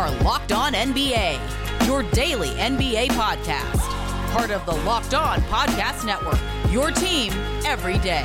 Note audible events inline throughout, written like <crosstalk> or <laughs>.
are Locked On NBA, your daily NBA podcast. Part of the Locked On Podcast Network, your team every day.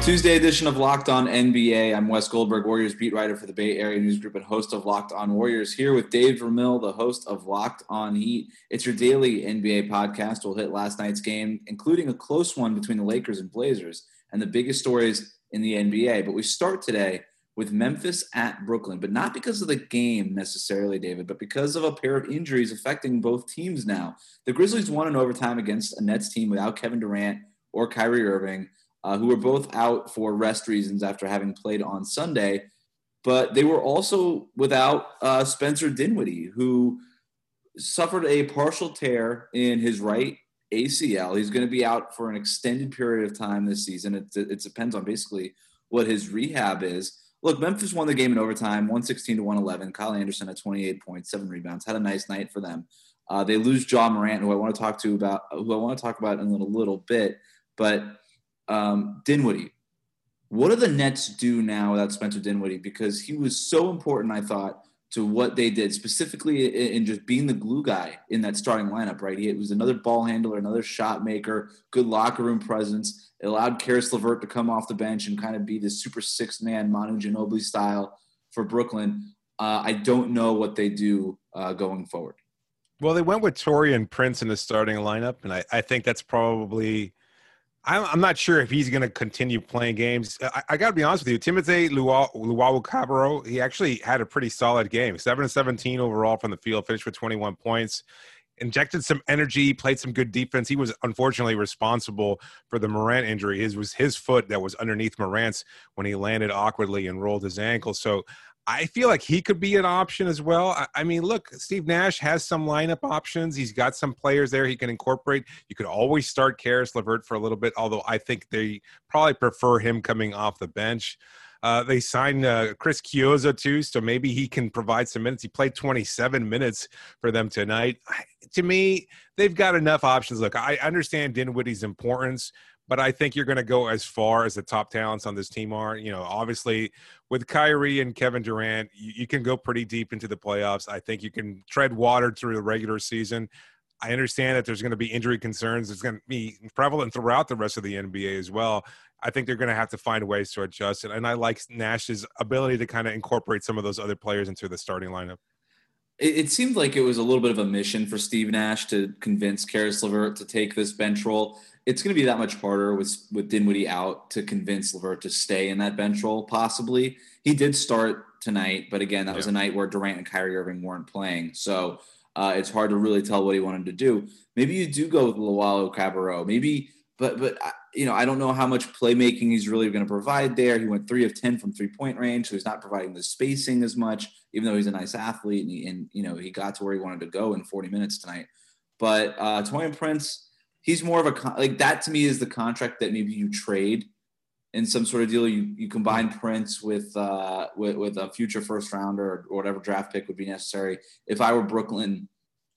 Tuesday edition of Locked On NBA. I'm Wes Goldberg, Warriors beat writer for the Bay Area News Group and host of Locked On Warriors, here with Dave Ramil, the host of Locked On Heat. It's your daily NBA podcast. We'll hit last night's game, including a close one between the Lakers and Blazers, and the biggest stories in the NBA. But we start today with Memphis at Brooklyn, but not because of the game necessarily, David, but because of a pair of injuries affecting both teams now. The Grizzlies won in overtime against a Nets team without Kevin Durant or Kyrie Irving, uh, who were both out for rest reasons after having played on Sunday. But they were also without uh, Spencer Dinwiddie, who suffered a partial tear in his right ACL. He's going to be out for an extended period of time this season. It, it depends on basically what his rehab is. Look, Memphis won the game in overtime, 116 to 111. Kyle Anderson at 28 points, seven rebounds. Had a nice night for them. Uh, they lose Ja Morant, who I want to talk to about, who I want to talk about in a little, little bit. But um, Dinwiddie, what do the Nets do now without Spencer Dinwiddie? Because he was so important, I thought, to what they did, specifically in just being the glue guy in that starting lineup, right? He was another ball handler, another shot maker, good locker room presence. It allowed Caris LeVert to come off the bench and kind of be the super six man Manu Ginobili style for Brooklyn. Uh, I don't know what they do uh, going forward. Well, they went with Taurean Prince in the starting lineup, and I, I think that's probably I'm not sure if he's going to continue playing games. I, I got to be honest with you. Timothy Luwawu-Cabarrot, he actually had a pretty solid game. 7 17 overall from the field, finished with 21 points, injected some energy, played some good defense. He was unfortunately responsible for the Morant injury. His was his foot that was underneath Morant's when he landed awkwardly and rolled his ankle. So I feel like he could be an option as well. I, I, mean, look, Steve Nash has some lineup options. He's got some players there he can incorporate. You could always start Caris LeVert for a little bit, although I think they probably prefer him coming off the bench. Uh, they signed uh, Chris Chiozza too, so maybe he can provide some minutes. He played 27 minutes for them tonight. I, to me, they've got enough options. Look, I understand Dinwiddie's importance, but I think you're going to go as far as the top talents on this team are. You know, obviously with Kyrie and Kevin Durant, you, you, can go pretty deep into the playoffs. I think you can tread water through the regular season. I understand that there's going to be injury concerns. It's going to be prevalent throughout the rest of the NBA as well. I think they're going to have to find ways to adjust it. And I like Nash's ability to kind of incorporate some of those other players into the starting lineup. It, it seemed like it was a little bit of a mission for Steve Nash to convince Caris LeVert to take this bench role it's going to be that much harder with with Dinwiddie out to convince LeVert to stay in that bench role. Possibly, he did start tonight, but again, that yeah. was a night where Durant and Kyrie Irving weren't playing, so uh, it's hard to really tell what he wanted to do. Maybe you do go with Luwawu-Cabarrot. Maybe, but but you know, I don't know how much playmaking he's really going to provide there. He went three of ten from three point range, so he's not providing the spacing as much. Even though he's a nice athlete and, he, and you know he got to where he wanted to go in 40 minutes tonight. But uh, Taurean Prince he's more of a like that to me is the contract that maybe you trade in some sort of deal. You you combine Prince with uh with, with a future first rounder or whatever draft pick would be necessary. If I were Brooklyn,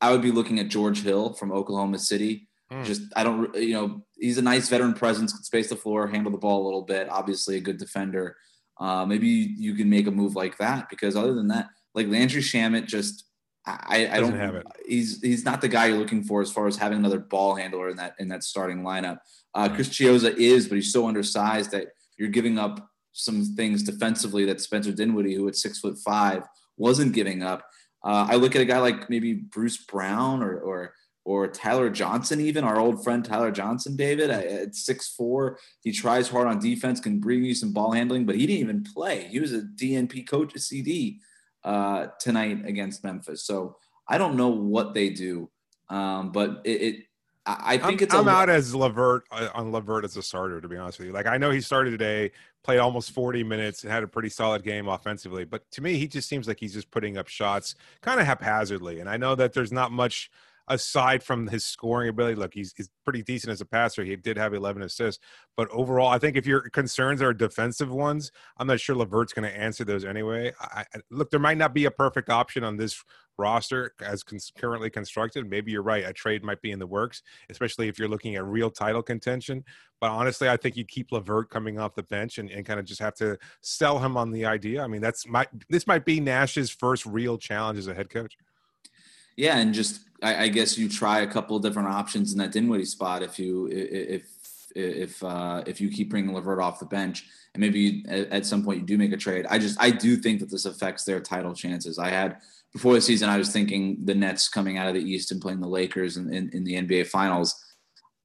I would be looking at George Hill from Oklahoma City. Mm. Just I don't you know he's a nice veteran presence, can space the floor, handle the ball a little bit. Obviously a good defender. Uh, maybe you can make a move like that because other than that, like Landry Shamet just I, I don't have it. He's he's not the guy you're looking for as far as having another ball handler in that in that starting lineup. Uh, Chris Chiozza is, but he's so undersized that you're giving up some things defensively that Spencer Dinwiddie, who at six foot five, wasn't giving up. Uh, I look at a guy like maybe Bruce Brown or or or Tyler Johnson, even our old friend Tyler Johnson, David at six four, he tries hard on defense, can bring you some ball handling, but he didn't even play. He was a DNP coach, a CD uh, tonight against Memphis. So I don't know what they do, um, but it, it I think I'm, it's. I'm out as LeVert uh, on LeVert as a starter, to be honest with you. Like I know he started today, played almost 40 minutes, and had a pretty solid game offensively. But to me, he just seems like he's just putting up shots kind of haphazardly. And I know that there's not much aside from his scoring ability. Look, he's, he's pretty decent as a passer. He did have 11 assists, but overall, I think if your concerns are defensive ones, I'm not sure LeVert's going to answer those anyway. I, I, look, there might not be a perfect option on this roster as currently constructed. Maybe you're right. A trade might be in the works, especially if you're looking at real title contention. But honestly, I think you keep Lavert coming off the bench and, and kind of just have to sell him on the idea. I mean, that's my this might be Nash's first real challenge as a head coach. Yeah, and just I, I guess you try a couple of different options in that Dinwiddie spot if you if if uh, if you keep bringing LeVert off the bench and maybe at, at some point you do make a trade. I just I do think that this affects their title chances. I had before the season, I was thinking the Nets coming out of the East and playing the Lakers in, in, in the NBA Finals.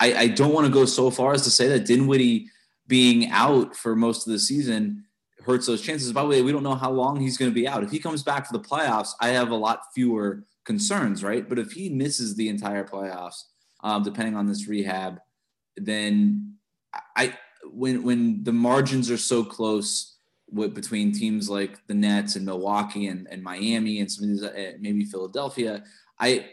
I, I don't want to go so far as to say that Dinwiddie being out for most of the season hurts those chances. By the way, we don't know how long he's going to be out. If he comes back for the playoffs, I have a lot fewer concerns, right? But if he misses the entire playoffs, um, depending on this rehab, then I when when the margins are so close with, between teams like the Nets and Milwaukee and, and Miami and some of these uh, maybe Philadelphia, I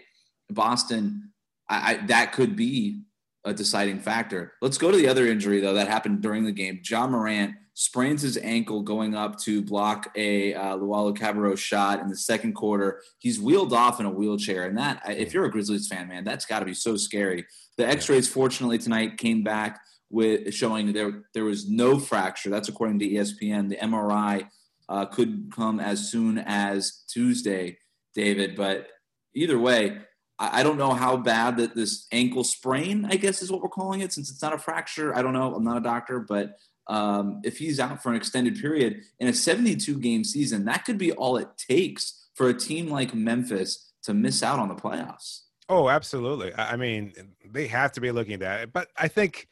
Boston, I, I, that could be a deciding factor. Let's go to the other injury though that happened during the game. Ja Morant sprains his ankle going up to block a uh, Luwawu-Cabarrot shot in the second quarter. He's wheeled off in a wheelchair, and that if you're a Grizzlies fan, man, that's got to be so scary. The X-rays, fortunately, tonight came back with showing there there was no fracture. That's according to ESPN. The MRI uh, could come as soon as Tuesday, David. But either way, I, I don't know how bad that this ankle sprain, I guess, is what we're calling it, since it's not a fracture. I don't know. I'm not a doctor, but um, if he's out for an extended period in a 72 game season, that could be all it takes for a team like Memphis to miss out on the playoffs. Oh, absolutely. I mean, they have to be looking at that. But I think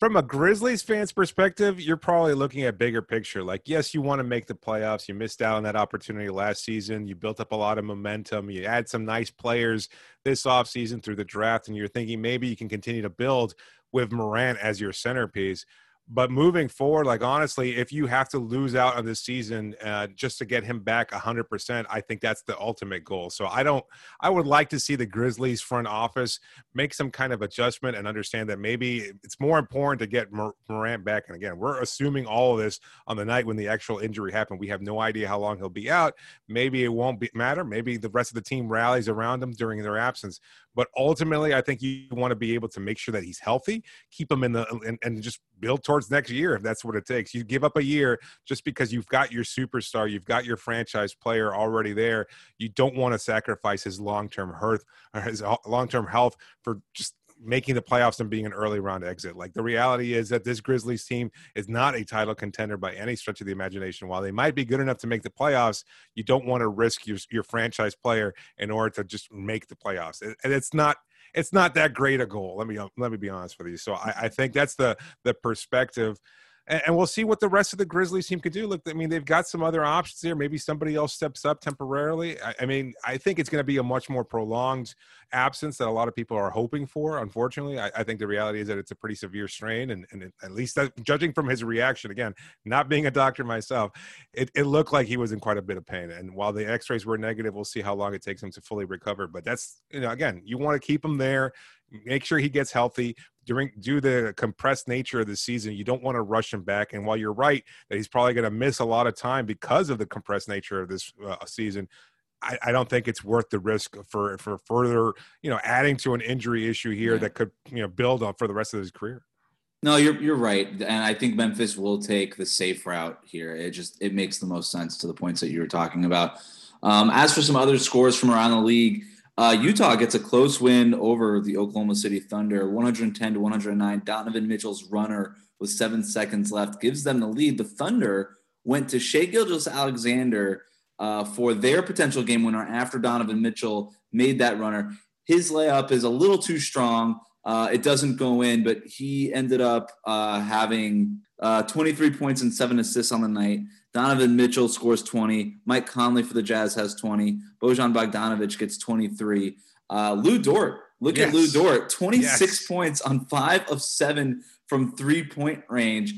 from a Grizzlies fans perspective, you're probably looking at bigger picture. Like, yes, you want to make the playoffs. You missed out on that opportunity last season. You built up a lot of momentum. You add some nice players this offseason through the draft, and you're thinking maybe you can continue to build with Morant as your centerpiece. But moving forward, like honestly, if you have to lose out on this season uh, just to get him back 100%, I think that's the ultimate goal. So I don't, I would like to see the Grizzlies front office make some kind of adjustment and understand that maybe it's more important to get Morant back. And again, we're assuming all of this on the night when the actual injury happened. We have no idea how long he'll be out. Maybe it won't be, matter. Maybe the rest of the team rallies around him during their absence. But ultimately, I think you want to be able to make sure that he's healthy, keep him in the, and, and just build towards next year if that's what it takes. You give up a year just because you've got your superstar, you've got your franchise player already there. You don't want to sacrifice his long term health or his uh, long term health for just making the playoffs and being an early round exit. Like the reality is that this Grizzlies team is not a title contender by any stretch of the imagination. While they might be good enough to make the playoffs, you don't want to risk your, your franchise player in order to just make the playoffs. And it's not it's not that great a goal. Let me let me be honest with you. So I, I think that's the the perspective and, and, we'll see what the rest of the Grizzlies team could do. Look, I mean, they've got some other options here. Maybe somebody else steps up temporarily. I, I mean, I think it's going to be a much more prolonged absence that a lot of people are hoping for. Unfortunately, I, I think the reality is that it's a pretty severe strain, and, and it, at least that, judging from his reaction, again, not being a doctor myself, it, it looked like he was in quite a bit of pain. And while the X-rays were negative, we'll see how long it takes him to fully recover. But that's you know, again, you want to keep him there make sure he gets healthy during due the compressed nature of the season you don't want to rush him back and while you're right that he's probably going to miss a lot of time because of the compressed nature of this uh, season I, I, don't think it's worth the risk for for further you know adding to an injury issue here yeah. that could you know build on for the rest of his career. No you're you're right and i think memphis will take the safe route here. It just it makes the most sense to the points that you were talking about. Um, as for some other scores from around the league uh, Utah gets a close win over the Oklahoma City Thunder, 110 to 109. Donovan Mitchell's runner with seven seconds left gives them the lead. The Thunder went to Shai Gilgeous-Alexander uh, for their potential game winner after Donovan Mitchell made that runner. His layup is a little too strong. Uh, it doesn't go in, but he ended up uh, having uh, 23 points and seven assists on the night. Donovan Mitchell scores 20. Mike Conley for the Jazz has 20. Bojan Bogdanovic gets 23. Uh, Lu Dort, look yes. at Lu Dort, 26 yes. points on five of seven from three point range.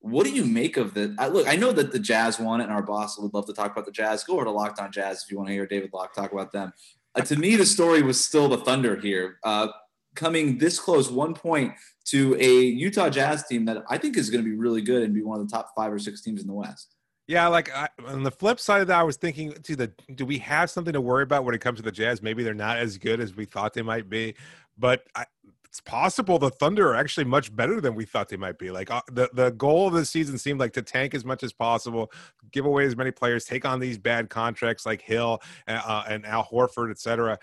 What do you make of this? I, look, I know that the Jazz won it, and our boss would love to talk about the Jazz. Go over to Locked On Jazz if you want to hear David Locke talk about them. uh, to me, the story was still the Thunder here, uh, coming this close, one point to a Utah Jazz team that I think is going to be really good and be one of the top five or six teams in the West. Yeah, like I, on the flip side of that, I was thinking, to the do we have something to worry about when it comes to the Jazz? Maybe they're not as good as we thought they might be, but I, it's possible the Thunder are actually much better than we thought they might be. Like uh, the the goal of the season seemed like to tank as much as possible, give away as many players, take on these bad contracts like Hill uh, and Al Horford, etc.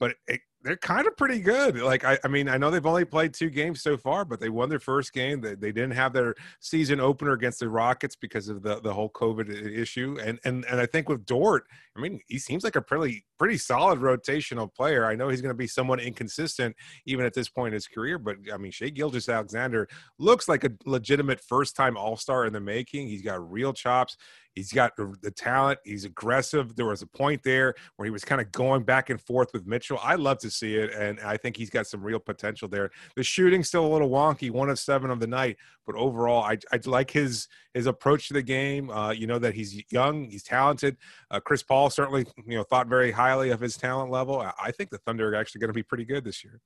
But it, they're kind of pretty good. Like I, I mean, I know they've only played two games so far, but they won their first game. They, they didn't have their season opener against the Rockets because of the, the whole COVID issue. And and and I think with Dort, I mean, he seems like a pretty pretty solid rotational player. I know he's going to be somewhat inconsistent even at this point in his career, but I mean, Shai Gilgeous-Alexander looks like a legitimate first time All Star in the making. He's got real chops. He's got the talent. He's aggressive. There was a point there where he was kind of going back and forth with Mitchell. I love to see it, and I think he's got some real potential there. The shooting's still a little wonky, one of seven of the night, but overall, I, I like his his approach to the game. Uh, you know that he's young, he's talented. Uh, Chris Paul certainly, you know, thought very highly of his talent level. I think the Thunder are actually going to be pretty good this year.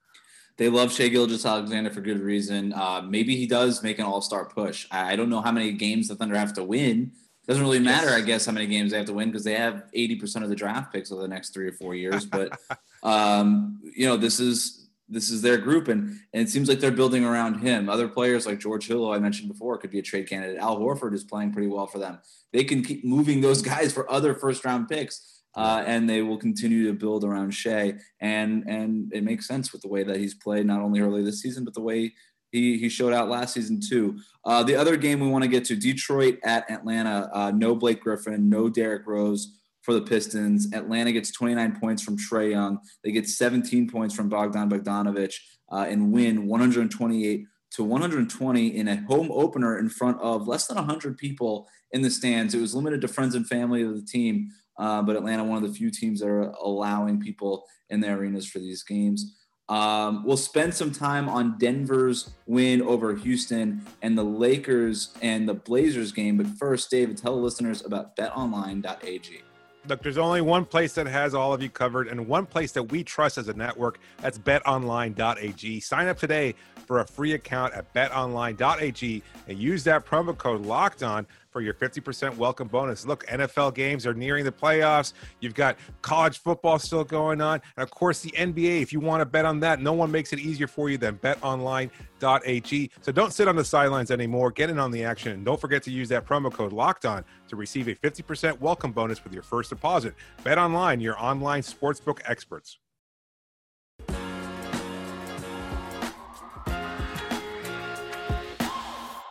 They love Shai Gilgeous-Alexander for good reason. Uh, maybe he does make an All Star push. I, I don't know how many games the Thunder have to win doesn't really matter. I guess, how many games they have to win because they have 80% of the draft picks over the next three or four years. But, <laughs> um, you know, this is this is their group, and, and it seems like they're building around him. Other players like George Hill, I mentioned before, could be a trade candidate. Al Horford is playing pretty well for them. They can keep moving those <laughs> guys for other first round picks, uh, and they will continue to build around Shai. And and it makes sense with the way that he's played, not only early this season, but the way he, he showed out last season too. Uh, the other game we want to get to Detroit at Atlanta. Uh, no Blake Griffin, no Derrick Rose for the Pistons. Atlanta gets 29 points from Trae Young. They get 17 points from Bogdan Bogdanovic uh, and win 128 to 120 in a home opener in front of less than 100 people in the stands. It was limited to friends and family of the team, uh, but Atlanta, one of the few teams that are allowing people in their arenas for these games. Um, we'll spend some time on Denver's win over Houston and the Lakers and the Blazers game. But first, David, tell the listeners about betonline.ag. Look, there's only one place that has all of you covered and one place that we trust as a network. That's betonline.ag. Sign up today for a free account at betonline.ag and use that promo code locked on for your 50% welcome bonus. Look, NFL games are nearing the playoffs. You've got college football still going on. And of course, the NBA. If you want to bet on that, no one makes it easier for you than betonline.ag. So don't sit on the sidelines anymore. Get in on the action. And don't forget to use that promo code locked on to receive a 50% welcome bonus with your first deposit. Bet online, your online sportsbook experts.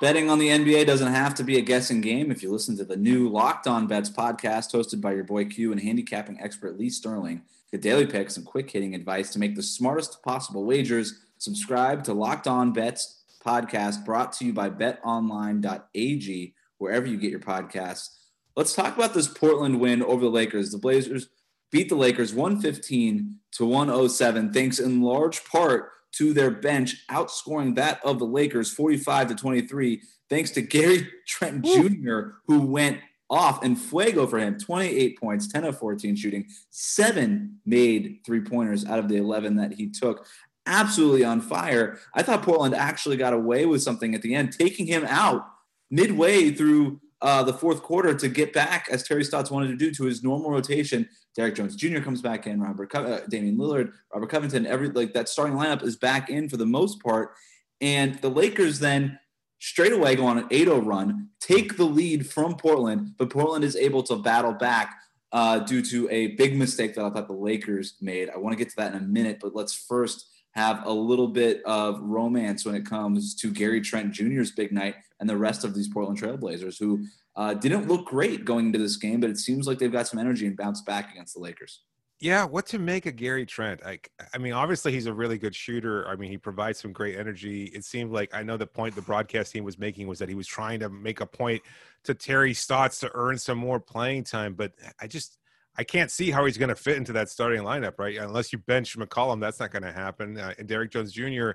Betting on the NBA doesn't have to be a guessing game. If you listen to the new Locked On Bets podcast hosted by your boy Q and handicapping expert Lee Sterling, get daily picks and quick hitting advice to make the smartest possible wagers. Subscribe to Locked On Bets podcast brought to you by betonline.ag, wherever you get your podcasts. Let's talk about this Portland win over the Lakers. The Blazers beat the Lakers 115 to 107, thanks in large part to their bench, outscoring that of the Lakers 45 to 23, thanks to Gary Trent Jr., who went off and fuego for him 28 points, 10 of 14 shooting, seven made three pointers out of the 11 that he took. Absolutely on fire. I thought Portland actually got away with something at the end, taking him out midway through uh, the fourth quarter to get back, as Terry Stotts wanted to do, to his normal rotation. Derrick Jones Jr. comes back in, Robert Co- uh, Damian Lillard, Robert Covington, every like that starting lineup is back in for the most part. And the Lakers then straight away go on an 8-0 run, take the lead from Portland, but Portland is able to battle back uh, due to a big mistake that I thought the Lakers made. I want to get to that in a minute, but let's first have a little bit of romance when it comes to Gary Trent Jr.'s big night and the rest of these Portland Trailblazers who uh, didn't look great going into this game, but it seems like they've got some energy and bounced back against the Lakers. Yeah, what to make of Gary Trent? Like, I mean, obviously he's a really good shooter. I mean, he provides some great energy. It seemed like I know the point the broadcast team was making was that he was trying to make a point to Terry Stotts to earn some more playing time, but I just I can't see how he's going to fit into that starting lineup, right? Unless you bench McCollum, that's not going to happen. Uh, and Derrick Jones Jr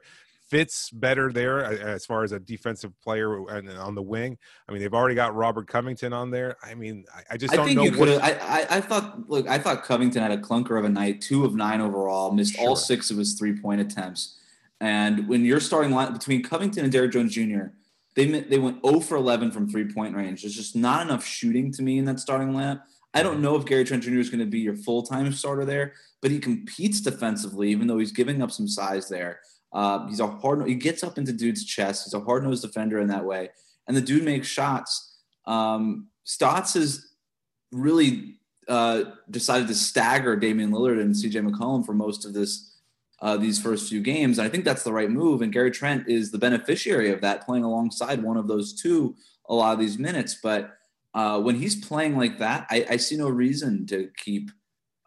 fits better there as far as a defensive player and on the wing. I mean, they've already got Robert Covington on there. I mean, I, I just don't I think know. You could I, I, I thought. Look, I thought Covington had a clunker of a night. Two of nine overall. Missed sure. all six of his three point attempts. And when you're starting line between Covington and Derrick Jones Jr., they they went 0 for 11 from three point range. There's just not enough shooting to me in that starting lineup. I don't know if Gary Trent Jr. is going to be your full time starter there, but he competes defensively, even though he's giving up some size there. Uh, he's a hard. He gets up into dude's chest. He's a hard nosed defender in that way, and the dude makes shots. Um, Stotts has really uh, decided to stagger Damian Lillard and CJ McCollum for most of this uh, these first few games, and I think that's the right move. And Gary Trent is the beneficiary of that, playing alongside one of those two a lot of these minutes. But uh, when he's playing like that, I, I see no reason to keep.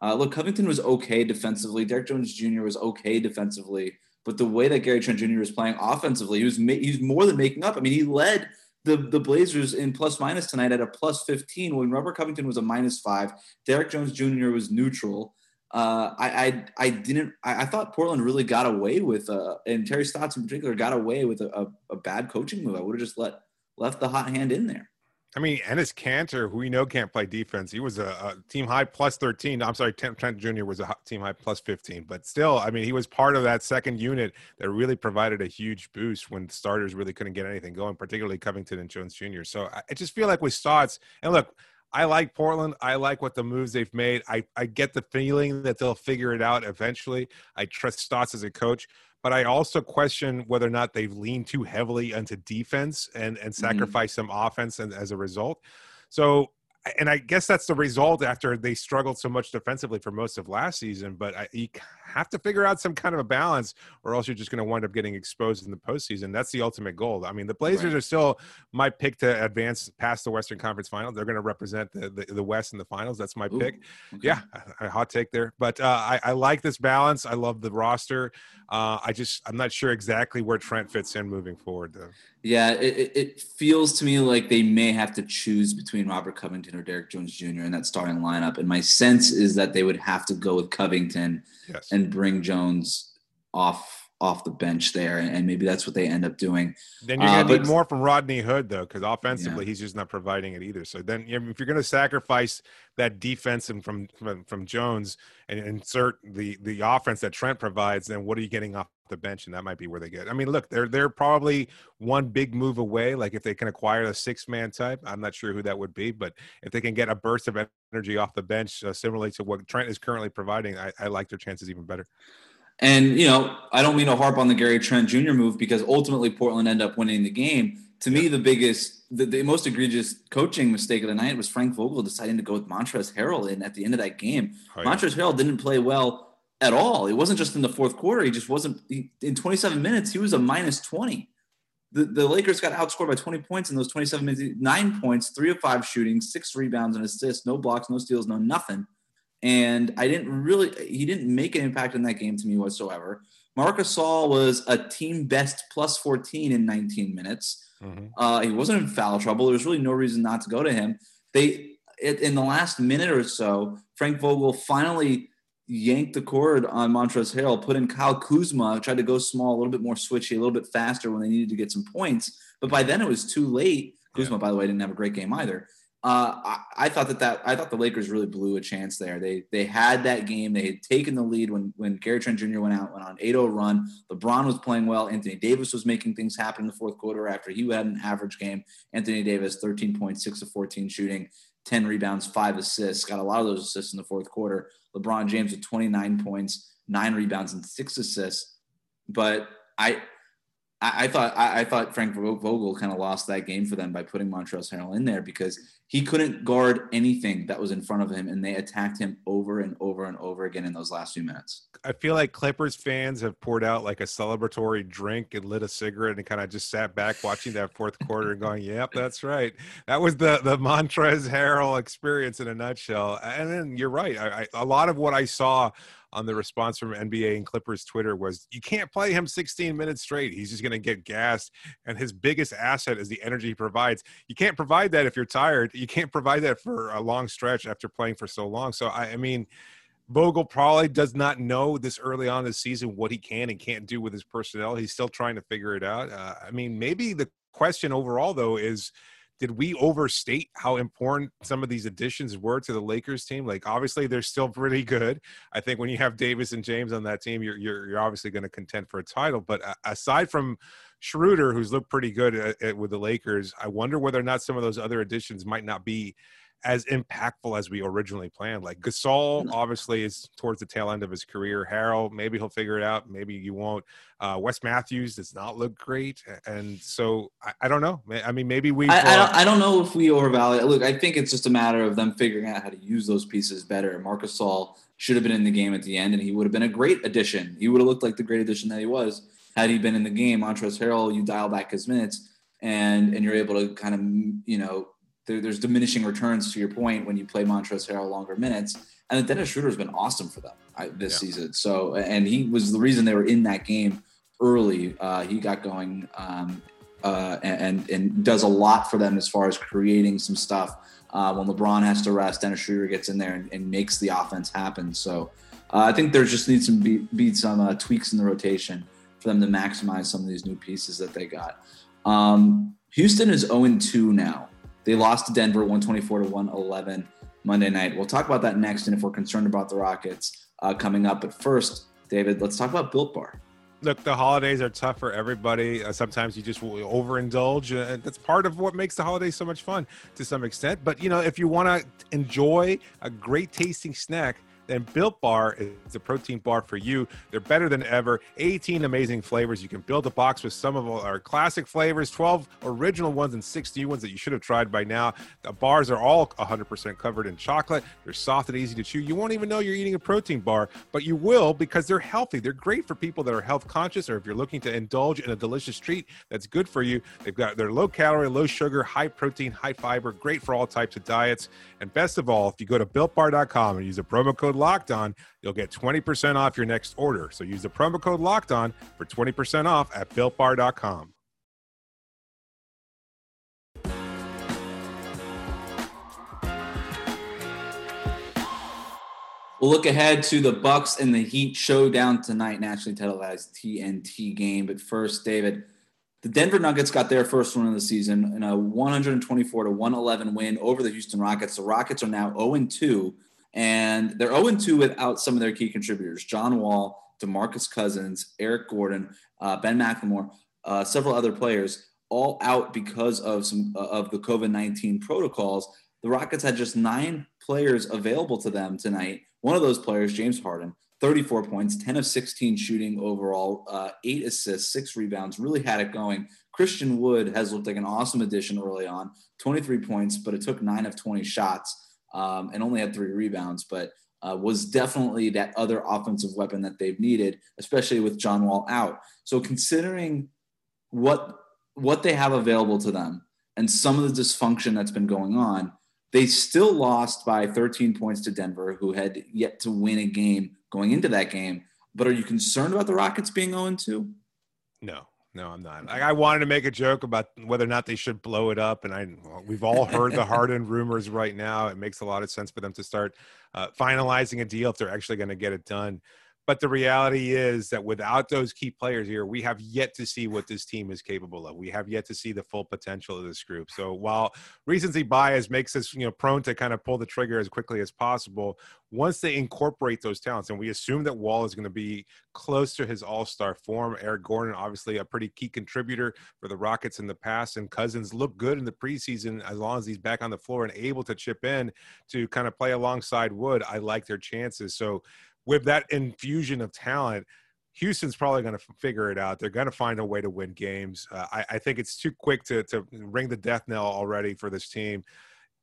Uh, look, Covington was okay defensively. Derrick Jones Jr. was okay defensively. But the way that Gary Trent Jr. was playing offensively, he was ma- he was more than making up. I mean, he led the the Blazers in plus minus tonight at a plus 15 when Robert Covington was a minus five. Derrick Jones Jr. was neutral. Uh, I, I I didn't I, I, thought Portland really got away with uh, and Terry Stotts in particular got away with a, a, a bad coaching move. I would have just let left the hot hand in there. I mean, Enes Kanter, who we know can't play defense, he was a, a team high plus 13. I'm sorry, Trent Jr. was a team high plus 15. But still, I mean, he was part of that second unit that really provided a huge boost when starters really couldn't get anything going, particularly Covington and Jones Jr. So I just feel like with Stotts, and look, I like Portland. I like what the moves they've made. I, I get the feeling that they'll figure it out eventually. I trust Stotts as a coach but I also question whether or not they've leaned too heavily into defense and and mm-hmm. sacrificed mm-hmm. some offense and, as a result. So and I guess that's the result after they struggled so much defensively for most of last season. But I, you have to figure out some kind of a balance, or else you're just going to wind up getting exposed in the postseason. That's the ultimate goal. I mean, the Blazers right. are still my pick to advance past the Western Conference Final. They're going to represent the, the, the, West in the finals. That's my Ooh, pick. Okay. Yeah, a, a, hot take there. But uh, I, I, like this balance. I love the roster. Uh, I just I'm not sure exactly where Trent fits in moving forward, though. Yeah, it, it feels to me like they may have to choose between Robert Covington or Derrick Jones Jr. in that starting lineup. And my sense is that they would have to go with Covington yes. and bring Jones off off the bench there, and maybe that's what they end up doing. Then you're gonna uh, need more from Rodney Hood though, because offensively yeah. he's just not providing it either. So then, if you're gonna sacrifice that defense and from from, from Jones and insert the the offense that Trent provides, then what are you getting off the bench? And that might be where they get. I mean, look, they're they're probably one big move away. Like if they can acquire a six man type, I'm not sure who that would be, but if they can get a burst of energy off the bench, uh, similarly to what Trent is currently providing, I, I like their chances even better. And you know, I don't mean to harp on the Gary Trent Jr. move because ultimately Portland ended up winning the game. To me, the biggest, the, the, most egregious coaching mistake of the night was Frank Vogel deciding to go with Montrezl Harrell in at the end of that game. Oh, yeah. Montrezl Harrell didn't play well at all. It wasn't just in the fourth quarter. He just wasn't. He, in 27 minutes, he was a minus 20. The, the Lakers got outscored by 20 points in those 27 minutes. Nine points, three of five shooting, six rebounds and assists, no blocks, no steals, no nothing. And I didn't really, he didn't make an impact in that game to me whatsoever. Marcus Gasol was a team best plus 14 in 19 minutes. Mm-hmm. Uh, he wasn't in foul trouble. There was really no reason not to go to him. They, in the last minute or so, Frank Vogel finally yanked the cord on Montrezl Harrell, put in Kyle Kuzma, tried to go small, a little bit more switchy, a little bit faster when they needed to get some points. But by then it was too late. Kuzma, yeah. by the way, didn't have a great game either. Uh, I, I, thought that that I thought the Lakers really blew a chance there. They they had that game. They had taken the lead when when Gary Trent Jr. went out, went on 8-0 run. LeBron was playing well. Anthony Davis was making things happen in the fourth quarter after he had an average game. Anthony Davis 13 points, six of 14 shooting, 10 rebounds, five assists. Got a lot of those assists in the fourth quarter. LeBron James with 29 points, nine rebounds, and six assists. But I I, I thought I, I, thought Frank Vogel kind of lost that game for them by putting Montrezl Harrell in there because he couldn't guard anything that was in front of him, and they attacked him over and over and over again in those last few minutes. I feel like Clippers fans have poured out like a celebratory drink and lit a cigarette and kind of just sat back watching that fourth quarter and going, "Yep, that's right." That was the the Montrezl Harrell experience in a nutshell. And then you're right. I, I, a lot of what I saw on the response from NBA and Clippers Twitter was you can't play him 16 minutes straight. He's just going to get gassed. And his biggest asset is the energy he provides. You can't provide that if you're tired. You can't provide that for a long stretch after playing for so long. So, I, I mean, Vogel probably does not know this early on this season what he can and can't do with his personnel. He's still trying to figure it out. Uh, I mean, maybe the question overall though is did we overstate how important some of these additions were to the Lakers team? Like, obviously, they're still pretty good. I think when you have Davis and James on that team, you're you're, you're obviously going to contend for a title. But uh, aside from Schroeder, who's looked pretty good at, at, with the Lakers, I wonder whether or not some of those other additions might not be as impactful as we originally planned. Like Gasol, obviously, is towards the tail end of his career. Harrell, maybe he'll figure it out. Maybe you won't. Uh, Wes Matthews does not look great, and so I, I don't know. I mean, maybe we. I, I, don't, I, don't, know if we overvalue. Look, I think it's just a matter of them figuring out how to use those pieces better. Marcus Gasol should have been in the game at the end, and he would have been a great addition. He would have looked like the great addition that he was had he been in the game. Montrezl Harrell, you dial back his minutes, and and you're able to kind of you know there, there's diminishing returns to your point when you play Montrezl Harrell longer minutes. And Dennis Schroeder has been awesome for them this yeah. season. So, and he was the reason they were in that game early. Uh, he got going um, uh, and, and does a lot for them as far as creating some stuff. Uh, when LeBron has to rest, Dennis Schroeder gets in there and, and makes the offense happen. So, uh, I think there just needs some be, be some uh, tweaks in the rotation for them to maximize some of these new pieces that they got. Um, Houston is 0 2 now. They lost to Denver 124 to 111 Monday night. We'll talk about that next, and if we're concerned about the Rockets uh, coming up. But first, David, let's talk about Built Bar. Look, the holidays are tough for everybody. Uh, sometimes you just overindulge, uh, that's part of what makes the holidays so much fun to some extent. But you know, if you want to enjoy a great tasting snack then Built Bar is a protein bar for you. They're better than ever. 18 amazing flavors. You can build a box with some of our classic flavors, 12 original ones, and 6 new ones that you should have tried by now. The bars are all 100% covered in chocolate. They're soft and easy to chew. You won't even know you're eating a protein bar, but you will because they're healthy. They're great for people that are health conscious or if you're looking to indulge in a delicious treat that's good for you. They've got they're low calorie, low sugar, high protein, high fiber, great for all types of diets. And best of all, if you go to builtbar.com and use a promo code locked on, you'll get 20% off your next order. So use the promo code locked on for 20% off at builtbar.com. We'll look ahead to the Bucks and the Heat showdown tonight, nationally televised TNT game. But first, David, the Denver Nuggets got their first win of the season in a 124 to 111 win over the Houston Rockets. The Rockets are now 0 2 and they're 0 2 without some of their key contributors John Wall, Demarcus Cousins, Eric Gordon, uh, Ben McLemore, uh, several other players, all out because of some uh, of the COVID 19 protocols. The Rockets had just nine players available to them tonight. One of those players, James Harden, 34 points, 10 of 16 shooting overall, uh, eight assists, six rebounds, really had it going. Christian Wood has looked like an awesome addition early on, 23 points, but it took nine of 20 shots um, and only had three rebounds, but uh, was definitely that other offensive weapon that they've needed, especially with John Wall out. So considering what what they have available to them and some of the dysfunction that's been going on, they still lost by 13 points to Denver, who had yet to win a game going into that game. But are you concerned about the Rockets being 0 2? No, no, I'm not. I, I, wanted to make a joke about whether or not they should blow it up, and I we've all heard the Harden rumors right now. It makes a lot of sense for them to start uh, finalizing a deal if they're actually going to get it done. But the reality is that without those key players here, we have yet to see what this team is capable of. We have yet to see the full potential of this group. So while recency bias makes us, you know, prone to kind of pull the trigger as quickly as possible, once they incorporate those talents, and we assume that Wall is going to be close to his all-star form. Eric Gordon, obviously a pretty key contributor for the Rockets in the past, and Cousins look good in the preseason as long as he's back on the floor and able to chip in to kind of play alongside Wood. I like their chances. So with that infusion of talent, Houston's probably going to figure it out. They're going to find a way to win games. Uh, I, I, think it's too quick to to ring the death knell already for this team.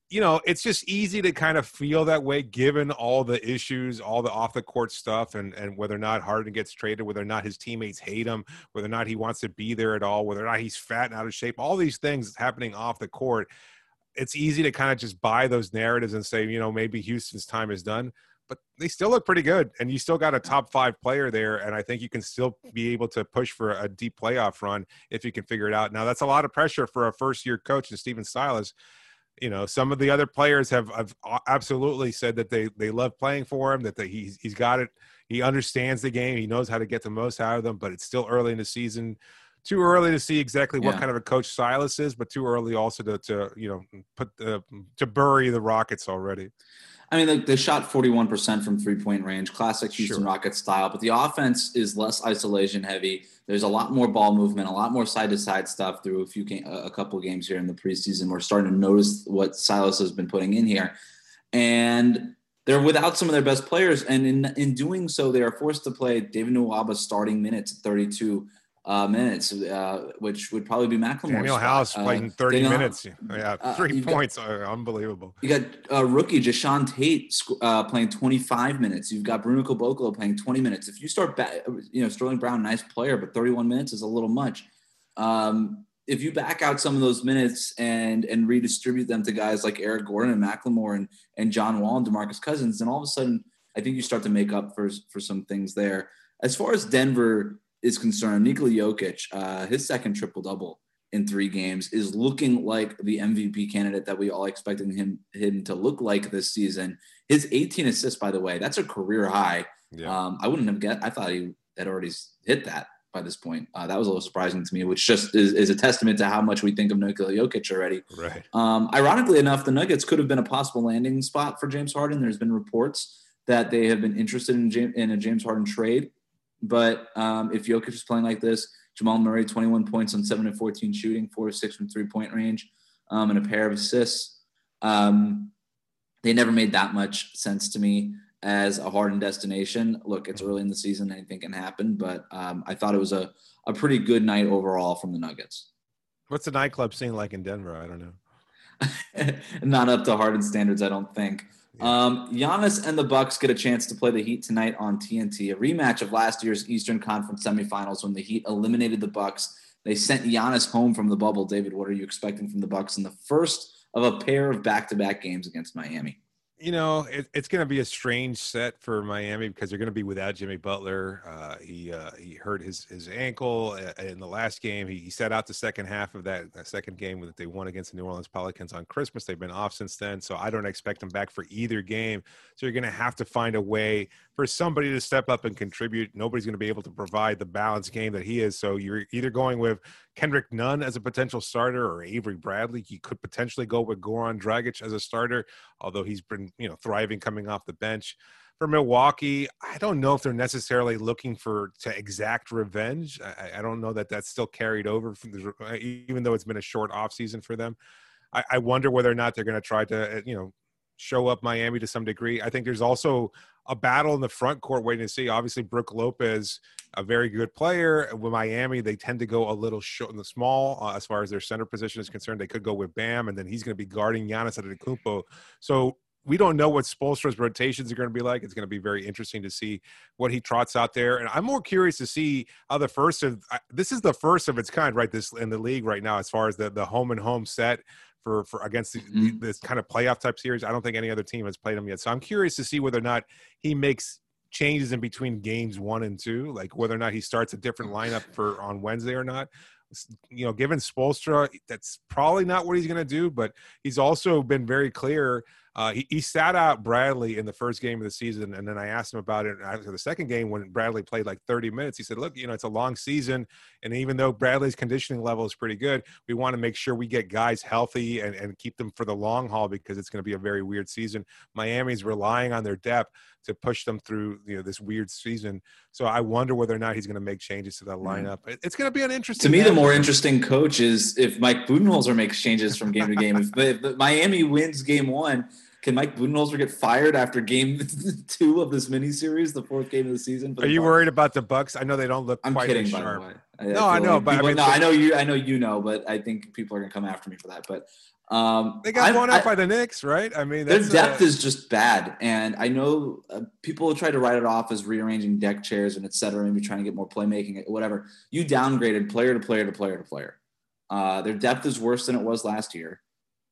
You know, it's just easy to kind of feel that way given all the issues, all the off the court stuff, and and whether or not Harden gets traded, whether or not his teammates hate him, whether or not he wants to be there at all, whether or not he's fat and out of shape. All these things happening off the court. It's easy to kind of just buy those narratives and say, you know, maybe Houston's time is done but they still look pretty good. And you still got a top five player there. And I think you can still be able to push for a deep playoff run if you can figure it out. Now, that's a lot of pressure for a first year coach and Stephen Silas. you know, some of the other players have, have absolutely said that they they love playing for him. That they, he's he's got it. He understands the game. He knows how to get the most out of them. But it's still early in the season. Too early to see exactly what kind of a coach Silas is, but too early also to, to you know put the, to bury the Rockets already. I mean, like they shot 41% from three point range, classic Houston sure. Rockets style, but the offense is less isolation heavy. There's a lot more ball movement, a lot more side to side stuff through a few, a couple games here in the preseason. We're starting to notice what Silas has been putting in here. And they're without some of their best players. And in, in doing so, they are forced to play David Nwaba starting minutes 32 uh, minutes, uh, which would probably be McLemore. Danuel House uh, playing 30 Daniel, minutes. Yeah, uh, three points. Got, unbelievable. You got a rookie, Jae'Sean Tate, uh, playing 25 minutes. You've got Bruno Caboclo playing 20 minutes. If you start, back, you know, Sterling Brown, nice player, but 31 minutes is a little much. Um, if you back out some of those minutes and and redistribute them to guys like Eric Gordon and McLemore and, and John Wall and DeMarcus Cousins, then all of a sudden, I think you start to make up for, for some things there. As far as Denver, is concerned, Nikola Jokic, uh, his second triple double in three games is looking like the MVP candidate that we all expected him him to look like this season. His 18 assists, by the way, that's a career high. Yeah. Um, I wouldn't have get. I thought he had already hit that by this point. Uh, that was a little surprising to me, which just is, is, a testament to how much we think of Nikola Jokic already. Right. Um, ironically enough, the Nuggets could have been a possible landing spot for James Harden. There's been reports that they have been interested in, James, in a James Harden trade. But um, if Jokic is playing like this, Jamal Murray, 21 points on 7 and 14 shooting, 4 to 6 from three point range, um, and a pair of assists. Um, they never made that much sense to me as a Harden destination. Look, it's early in the season, anything can happen, but um, I thought it was a, a pretty good night overall from the Nuggets. What's the nightclub scene like in Denver? I don't know. <laughs> Not up to Harden standards, I don't think. Um, Giannis and the Bucks get a chance to play the Heat tonight on TNT, a rematch of last year's Eastern Conference semifinals when the Heat eliminated the Bucks. They sent Giannis home from the bubble. David, what are you expecting from the Bucks in the first of a pair of back-to-back games against Miami? You know, it, it's going to be a strange set for Miami because they're going to be without Jimmy Butler. Uh, he uh, he hurt his his ankle uh, in the last game. He, he set out the second half of that, that second game that they won against the New Orleans Pelicans on Christmas. They've been off since then, so I don't expect him back for either game. So you're going to have to find a way for somebody to step up and contribute. Nobody's going to be able to provide the balanced game that he is. So you're either going with Kendrick Nunn as a potential starter or Avery Bradley. You could potentially go with Goran Dragic as a starter, although he's been, you know, thriving coming off the bench. For Milwaukee, I don't know if they're necessarily looking for to exact revenge. I, I don't know that that's still carried over, the, uh, even though it's been a short off season for them. I, I wonder whether or not they're going to try to, uh, you know, show up Miami to some degree. I think there's also a battle in the front court waiting to see. Obviously, Brook Lopez, a very good player. With Miami, they tend to go a little short in the small uh, as far as their center position is concerned. They could go with Bam, and then he's going to be guarding Giannis Antetokounmpo. So we don't know what Spoelstra's rotations are going to be like. It's going to be very interesting to see what he trots out there, and I'm more curious to see how the first of this is the first of its kind, right? This in the league right now, as far as the the home and home set for for against the, mm-hmm. this kind of playoff type series. I don't think any other team has played him yet. So I'm curious to see whether or not he makes changes in between games one and two, like whether or not he starts a different lineup for on Wednesday or not. You know, given Spoelstra, that's probably not what he's going to do, but he's also been very clear uh, he, he, sat out Bradley in the first game of the season, and then I asked him about it after the second game when Bradley played like 30 minutes. He said, "Look, you know, it's a long season, and even though Bradley's conditioning level is pretty good, we want to make sure we get guys healthy and, and keep them for the long haul because it's going to be a very weird season. Miami's relying on their depth to push them through you know this weird season. So I wonder whether or not he's going to make changes to that mm-hmm. lineup. It's going to be an interesting. To me, the more interesting coach is if Mike Budenholzer makes changes from game to game. if, if Miami wins game one can Mike Budenholzer get fired after game <laughs> two of this mini series, the fourth game of the season? Are you Bucks? worried about the Bucks? I know they don't look. I'm quite kidding, by the way. I, no, I, I know, like but people, I mean, no, I know you. I know you know, but I think people are gonna come after me for that. But um, they got blown out by the Knicks, right? I mean, their depth is just bad, and I know uh, people try to write it off as rearranging deck chairs and et cetera, maybe trying to get more playmaking, whatever. You downgraded player to player to player to player. Uh, their depth is worse than it was last year.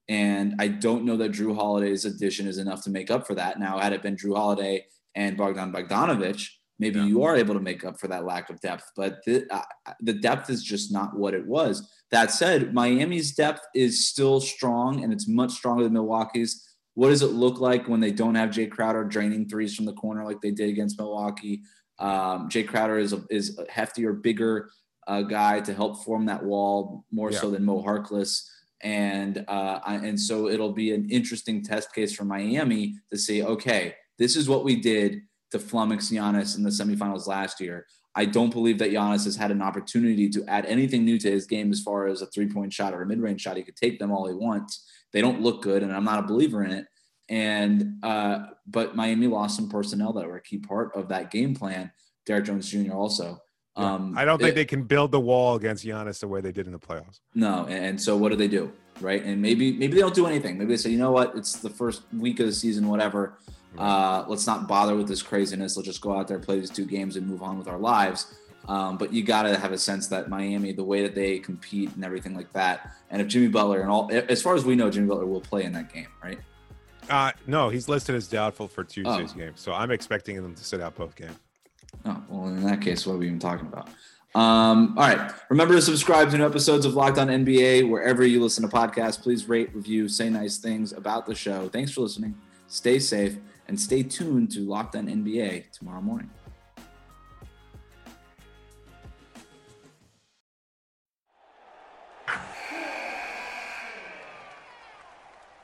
And I don't know that Jrue Holiday's addition is enough to make up for that. Now, had it been Jrue Holiday and Bogdan Bogdanovic, maybe Yeah. you are able to make up for that lack of depth. But the, uh, the depth is just not what it was. That said, Miami's depth is still strong and it's much stronger than Milwaukee's. What does it look like when they don't have Jae Crowder draining threes from the corner like they did against Milwaukee? Um, Jae Crowder is a, is a heftier, bigger uh, guy to help form that wall more Yeah. so than Mo Harkless. And uh, and so it'll be an interesting test case for Miami to see. Okay, this is what we did to flummox Giannis in the semifinals last year. I don't believe that Giannis has had an opportunity to add anything new to his game as far as a three point shot or a mid range shot. He could take them all he wants. They don't look good, and I'm not a believer in it. And uh, but Miami lost some personnel that were a key part of that game plan. Derrick Jones Jr. also. Yeah. Um, I don't think it- they can build the wall against Giannis the way they did in the playoffs. no, and, and so what do they do, right? And maybe maybe they don't do anything. Maybe they say, you know what, it's the first week of the season, whatever. Uh, let's not bother with this craziness. Let's just go out there, play these two games, and move on with our lives. Um, but you got to have a sense that Miami, the way that they compete and everything like that, and if Jimmy Butler and all, as far as we know, Jimmy Butler will play in that game, right? Uh, no, he's listed as doubtful for Tuesday's Oh. game, so I'm expecting them to sit out both games. Oh, well, in that case, what are we even talking about? Um, all right. Remember to subscribe to new episodes of Locked On NBA wherever you listen to podcasts. Please rate, review, say nice things about the show. Thanks for listening. Stay safe and stay tuned to Locked On NBA tomorrow morning.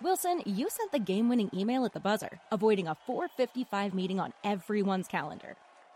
Wilson, you sent the game winning email at the buzzer, avoiding a 455 meeting on everyone's calendar.